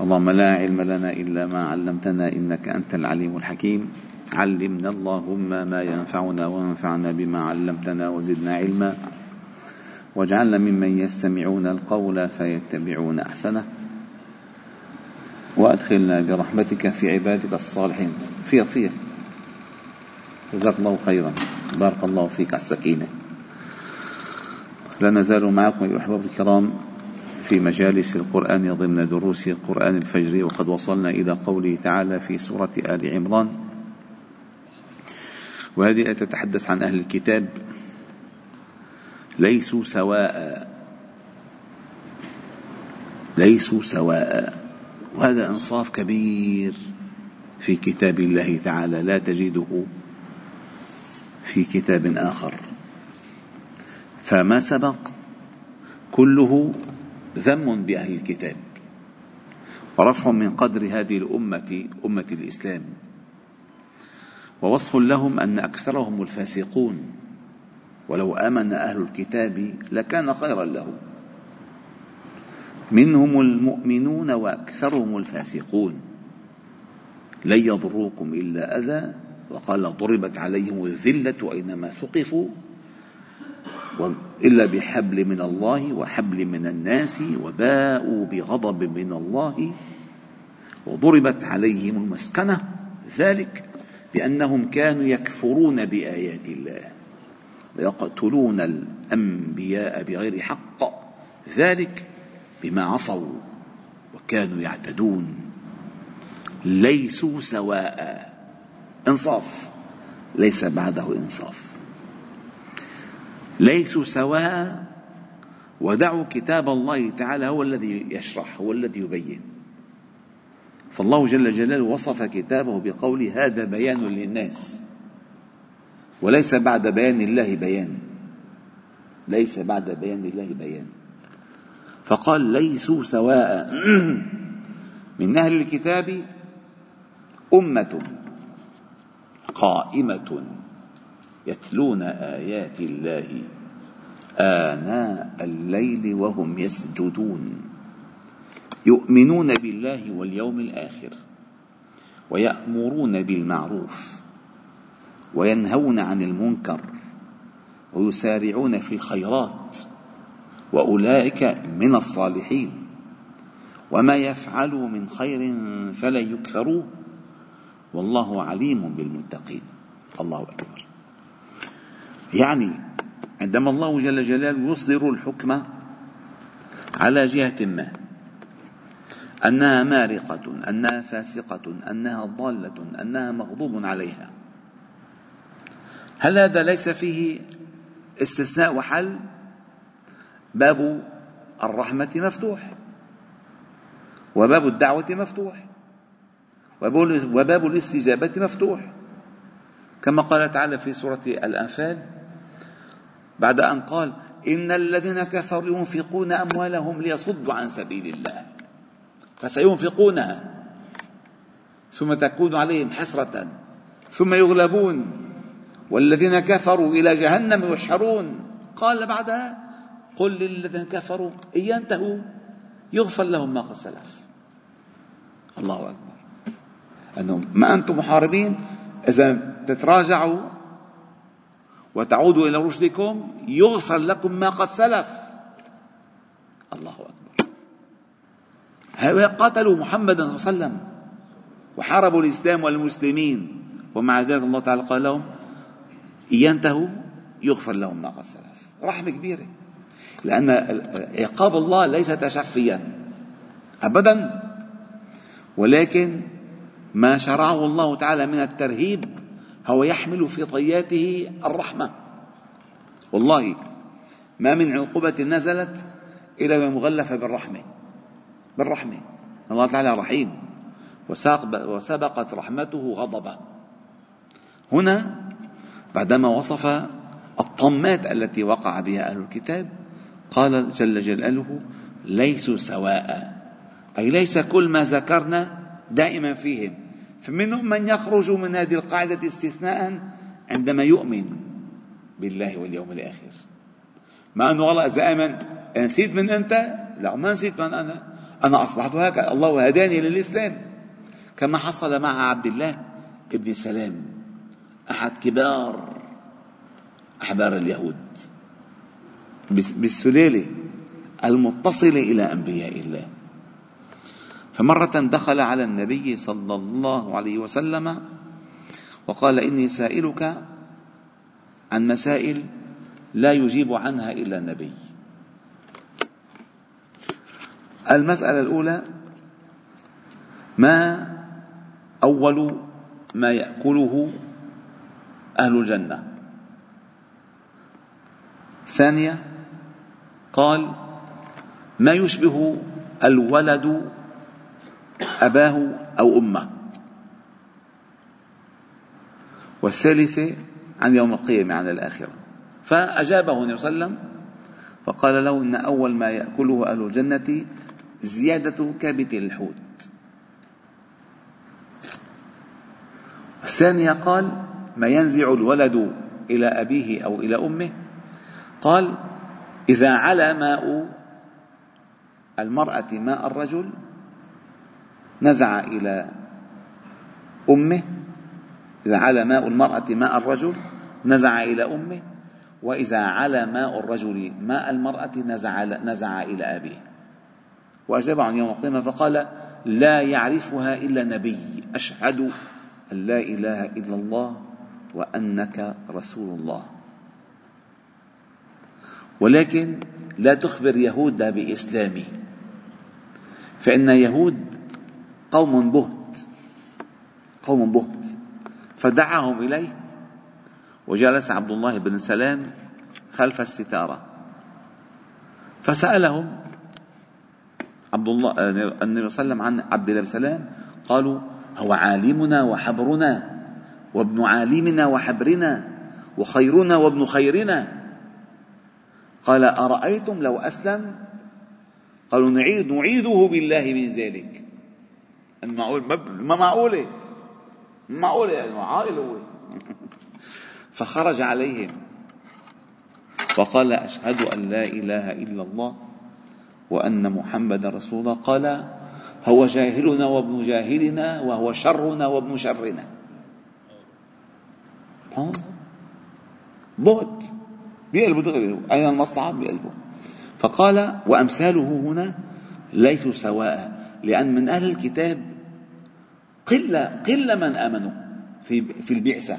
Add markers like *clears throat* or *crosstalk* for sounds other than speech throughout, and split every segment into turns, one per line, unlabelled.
اللهم لا علم لنا إلا ما علمتنا إنك أنت العليم الحكيم. علمنا اللهم ما ينفعنا وانفعنا بما علمتنا وزدنا علما. واجعلنا ممن يستمعون القول فيتبعون أحسنه. وأدخلنا برحمتك في عبادك الصالحين. فيض فيض جزاك الله خيرا. بارك الله فيك على السكينة. لا نزال معكم أيها الأحباب الكرام. في مجالس القرآن ضمن دروس القرآن الفجري وقد وصلنا إلى قوله تعالى في سورة آل عمران. وهذه تتحدث عن أهل الكتاب. ليسوا سواء. ليسوا سواء. وهذا إنصاف كبير في كتاب الله تعالى. لا تجده في كتاب آخر. فما سبق؟ كله ذم بأهل الكتاب ورفع من قدر هذه الأمة أمة الإسلام. ووصف لهم أن أكثرهم الفاسقون ولو آمن أهل الكتاب لكان خيرا لهم. منهم المؤمنون وأكثرهم الفاسقون. لن يضروكم إلا أذى وقال ضربت عليهم الذلة أينما ثقفوا إلا بحبل من الله وحبل من الناس وباءوا بغضب من الله وضربت عليهم المسكنة. ذلك بأنهم كانوا يكفرون بآيات الله ويقتلون الأنبياء بغير حق. ذلك بما عصوا وكانوا يعتدون. ليسوا سواء. إنصاف. ليس بعده إنصاف. ليسوا سواء. ودعوا كتاب الله تعالى هو الذي يشرح هو الذي يبين. فالله جل جلاله وصف كتابه بقول هذا بيان للناس. وليس بعد بيان الله بيان. ليس بعد بيان الله بيان. فقال ليسوا سواء. *clears throat* من أهل الكتاب أمة قائمة. يتلون آيات الله آناء الليل وهم يسجدون. يؤمنون بالله واليوم الآخر ويأمرون بالمعروف وينهون عن المنكر ويسارعون في الخيرات وأولئك من الصالحين. وما يفعلوا من خير فلن يكفروه والله عليم بالمتقين. الله أكبر. يعني عندما الله جل جلاله يصدر الحكم على جهة ما أنها مارقة أنها فاسقة أنها ضالة أنها مغضوب عليها. هل هذا ليس فيه استثناء وحل؟ باب الرحمة مفتوح وباب الدعوة مفتوح وباب الاستجابة مفتوح. كما قال تعالى في سورة الأنفال بعد أن قال إن الذين كفروا ينفقون أموالهم ليصدوا عن سبيل الله فسينفقونها ثم تكون عليهم حسرة ثم يغلبون والذين كفروا إلى جهنم يحشرون قال بعدها قل للذين كفروا إن ينتهوا يغفر لهم ما قد سلف الله أكبر أنهم ما أنتم محاربين إذا تتراجعوا وتعودوا إلى رشدكم يغفر لكم ما قد سلف. الله أكبر. هؤلاء قاتلوا محمدا صلى الله عليه وسلم وحاربوا الإسلام والمسلمين. ومع ذلك الله تعالى قال لهم إن ينتهوا يغفر لهم ما قد سلف. رحمة كبيرة. لأن عقاب الله ليس تشفيا أبدا. ولكن ما شرعه الله تعالى من الترهيب هو يحمل في طياته الرحمة. والله ما من عقوبة نزلت إلا مغلفة بالرحمة. بالرحمة. الله تعالى رحيم. وسبقت رحمته غضبا. هنا بعدما وصف الطمات التي وقع بها أهل الكتاب قال جل جلاله ليسوا سواء. أي ليس كل ما ذكرنا دائما فيهم. فمنهم من يخرج من هذه القاعدة استثناء عندما يؤمن بالله واليوم الآخر. مع أنه والله إذا آمنت نسيت من أنت لا ما نسيت من أنا. أنا أصبحت هكذا. الله هداني للإسلام. كما حصل مع عبد الله ابن سلام أحد كبار أحبار اليهود. بالسلالة المتصلة إلى أنبياء الله. فمرة دخل على النبي صلى الله عليه وسلم وقال إني سائلك عن مسائل لا يجيب عنها إلا النبي. المسألة الأولى ما أول ما يأكله أهل الجنة؟ ثانية قال ما يشبه الولد أباه أو أمه. والثالثة عن يوم القيامة عن الآخرة. فأجابه النبي صلى الله عليه وسلم فقال له إن أول ما يأكله أهل الجنة زيادة كبد الحوت. الثانية قال ما ينزع الولد إلى أبيه أو إلى أمه. قال إذا علا ماء المرأة ماء الرجل نزع إلى أمه إذا علا ماء المرأة ماء الرجل نزع إلى أمه وإذا علا ماء الرجل ماء المرأة نزع, نزع إلى أبيه. وأجاب عن يوم القيامة فقال لا يعرفها إلا نبي أشهد أن لا إله إلا الله وأنك رسول الله. ولكن لا تخبر يهود بإسلامه فإن يهود قوم بهت. قوم بهت. فدعاهم إليه وجلس عبد الله بن سلام خلف الستارة. فسألهم عبد الله النبي صلى الله عليه وسلم عن عبد الله بن سلام. قالوا هو عالمنا وحبرنا وابن عالمنا وحبرنا وخيرنا وابن خيرنا. قال أرأيتم لو أسلم؟ قالوا نعيد نعيده بالله من ذلك. المعقول ما معقولة. معقولة يعني عاقل هو. *laughs* فخرج عليهم. وقال أشهد أن لا إله إلا الله وأن محمد رسول الله. قال هو جاهلنا وابن جاهلنا وهو شرنا وابن شرنا. بهت بيقلبوا دغري أين المصلحة؟ بيقلبوا. فقال وأمثاله هنا ليسوا سواء لأن من أهل الكتاب قلة قلة من آمنوا في في البعثة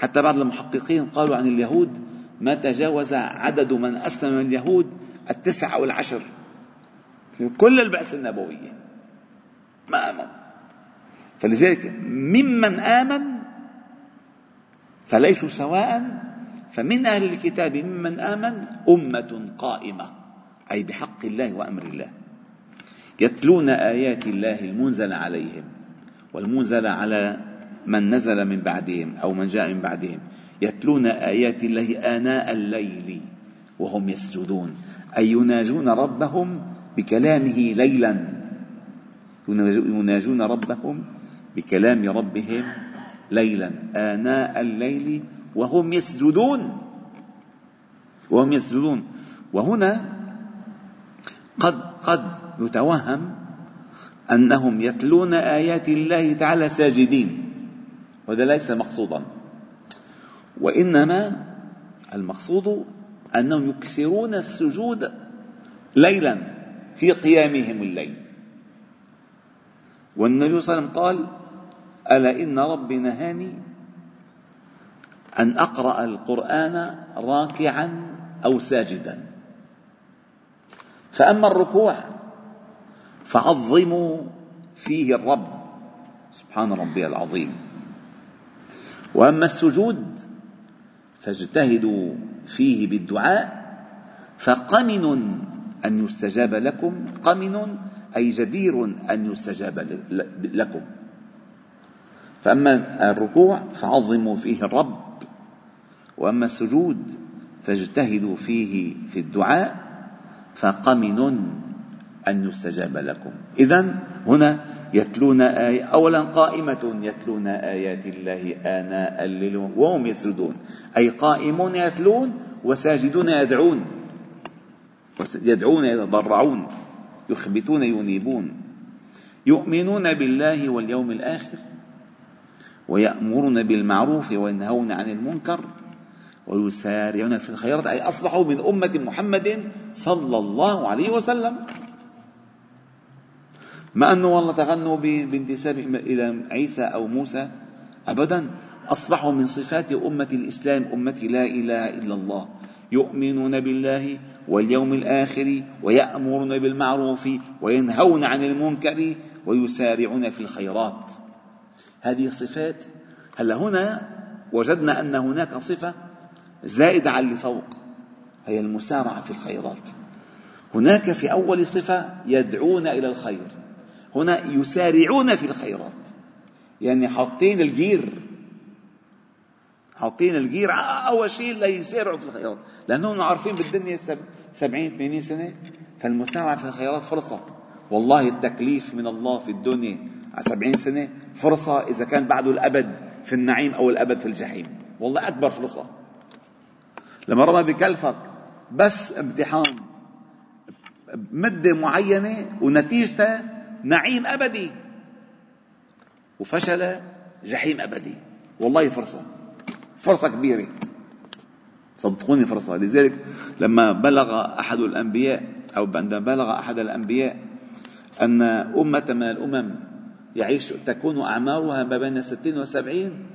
حتى بعض المحققين قالوا عن اليهود ما تجاوز عدد من أسلم من اليهود التسع أو العشر في كل البعثة النبوية ما آمن فلذلك ممن آمن فليسوا سواء فمن أهل الكتاب ممن آمن أمة قائمة أي بحق الله وأمر الله. يتلون آيات الله المنزل عليهم. والمنزل على من نزل من بعدهم أو من جاء من بعدهم. يتلون آيات الله آناء الليل وهم يسجدون. أي يناجون ربهم بكلامه ليلا. يناجون ربهم بكلام ربهم ليلا. آناء الليل وهم يسجدون. وهم يسجدون. وهنا قد قد يتوهم أنهم يتلون آيات الله تعالى ساجدين. وهذا ليس مقصودا. وإنما المقصود أنهم يكثرون السجود ليلا في قيامهم الليل. والنبي صلى الله عليه وسلم قال ألا إن ربي نهاني أن أقرأ القرآن راكعا أو ساجدا. فأما الركوع فعظموا فيه الرب. سبحان ربي العظيم. وأما السجود فاجتهدوا فيه بالدعاء فقمن أن يستجاب لكم قمن أي جدير أن يستجاب لكم. فأما الركوع فعظموا فيه الرب. وأما السجود فاجتهدوا فيه في الدعاء فقمن أن يستجاب لكم. اذا هنا يتلون آي أولا قائمة يتلون آيات الله آناء الليل وهم يسجدون. أي قائمون يتلون وساجدون يدعون. يدعون يتضرعون يخبتون ينيبون. يؤمنون بالله واليوم الآخر ويأمرون بالمعروف وينهون عن المنكر ويسارعون في الخيرات. أي أصبحوا من أمة محمد صلى الله عليه وسلم. ما أنه والله تغنوا بانتساب إلى عيسى أو موسى؟ أبدا. أصبحوا من صفات أمة الإسلام أمة لا إله إلا الله. يؤمنون بالله واليوم الآخر ويأمرون بالمعروف وينهون عن المنكر ويسارعون في الخيرات. هذه صفات. هلا هنا وجدنا أن هناك صفة زائدة على اللي فوق هي المسارعة في الخيرات. هناك في أول صفة يدعون إلى الخير. هنا يسارعون في الخيرات. يعني حاطين الجير. حاطين الجير. أول شيء ليسارعوا في الخيرات. لأنهم عارفين بالدنيا سبعين ثمانين سنة فالمسارعة في الخيرات فرصة. والله التكليف من الله في الدنيا على سبعين سنة فرصة إذا كان بعده الأبد في النعيم أو الأبد في الجحيم. والله أكبر فرصة. لما ربنا بكلفك بس امتحان مدة معينة ونتيجتها نعيم أبدي. وفشل جحيم أبدي. والله فرصة فرصة كبيرة. صدقوني فرصة. لذلك لما بلغ أحد الأنبياء أو عندما بلغ أحد الأنبياء أن أمة من الأمم يعيش تكون أعمارها ما بين الستين والسبعين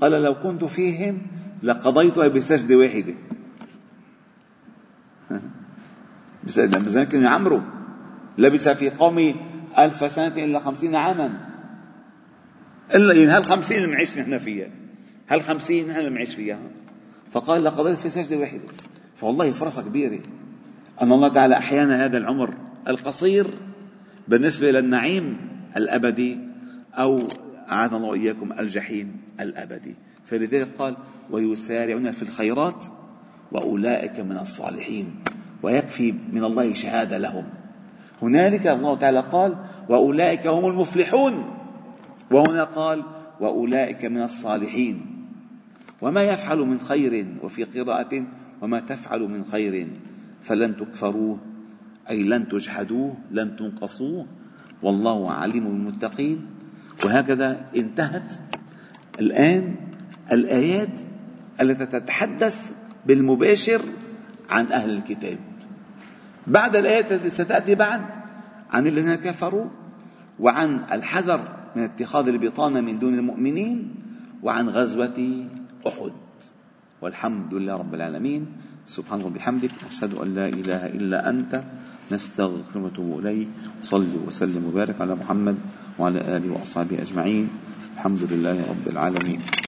قال لو كنت فيهم لقضيتها بسجدة واحدة *laughs* بس لما كانوا يعمروا لبس في قومي ألف سنة إلا خمسين عاما. إلا يعني هالخمسين اللي بنعيش نحن فيها؟ هالخمسين نحن اللي بنعيش فيها؟ فقال لقضيت في سجدة واحدة فوالله فرصة كبيرة. أن الله تعالى أحيانا هذا العمر القصير بالنسبة للنعيم الأبدي أو أعاذنا الله وإياكم الجحيم الأبدي. فلذلك قال ويسارعون في الخيرات وأولئك من الصالحين. ويكفي من الله شهادة لهم. هنالك الله تعالى قال وأولئك هم المفلحون. وهنا قال وأولئك من الصالحين. وما يفعل من خير وفي قراءة وما تفعل من خير. فلن تكفروه أي لن تجحدوه لن تنقصوه. والله عليم بالمتقين وهكذا انتهت الآن الآيات التي تتحدث بالمباشر عن أهل الكتاب. بعد الآيات التي ستأتي بعد عن الذين كفروا وعن الحذر من اتخاذ البطانة من دون المؤمنين وعن غزوة أحد. والحمد لله رب العالمين. سبحانك وبحمدك أشهد أن لا إله إلا أنت نستغفرك ونتوب إليك. صلي وسلم وبارك على محمد وعلى آله وأصحابه أجمعين. الحمد لله رب العالمين.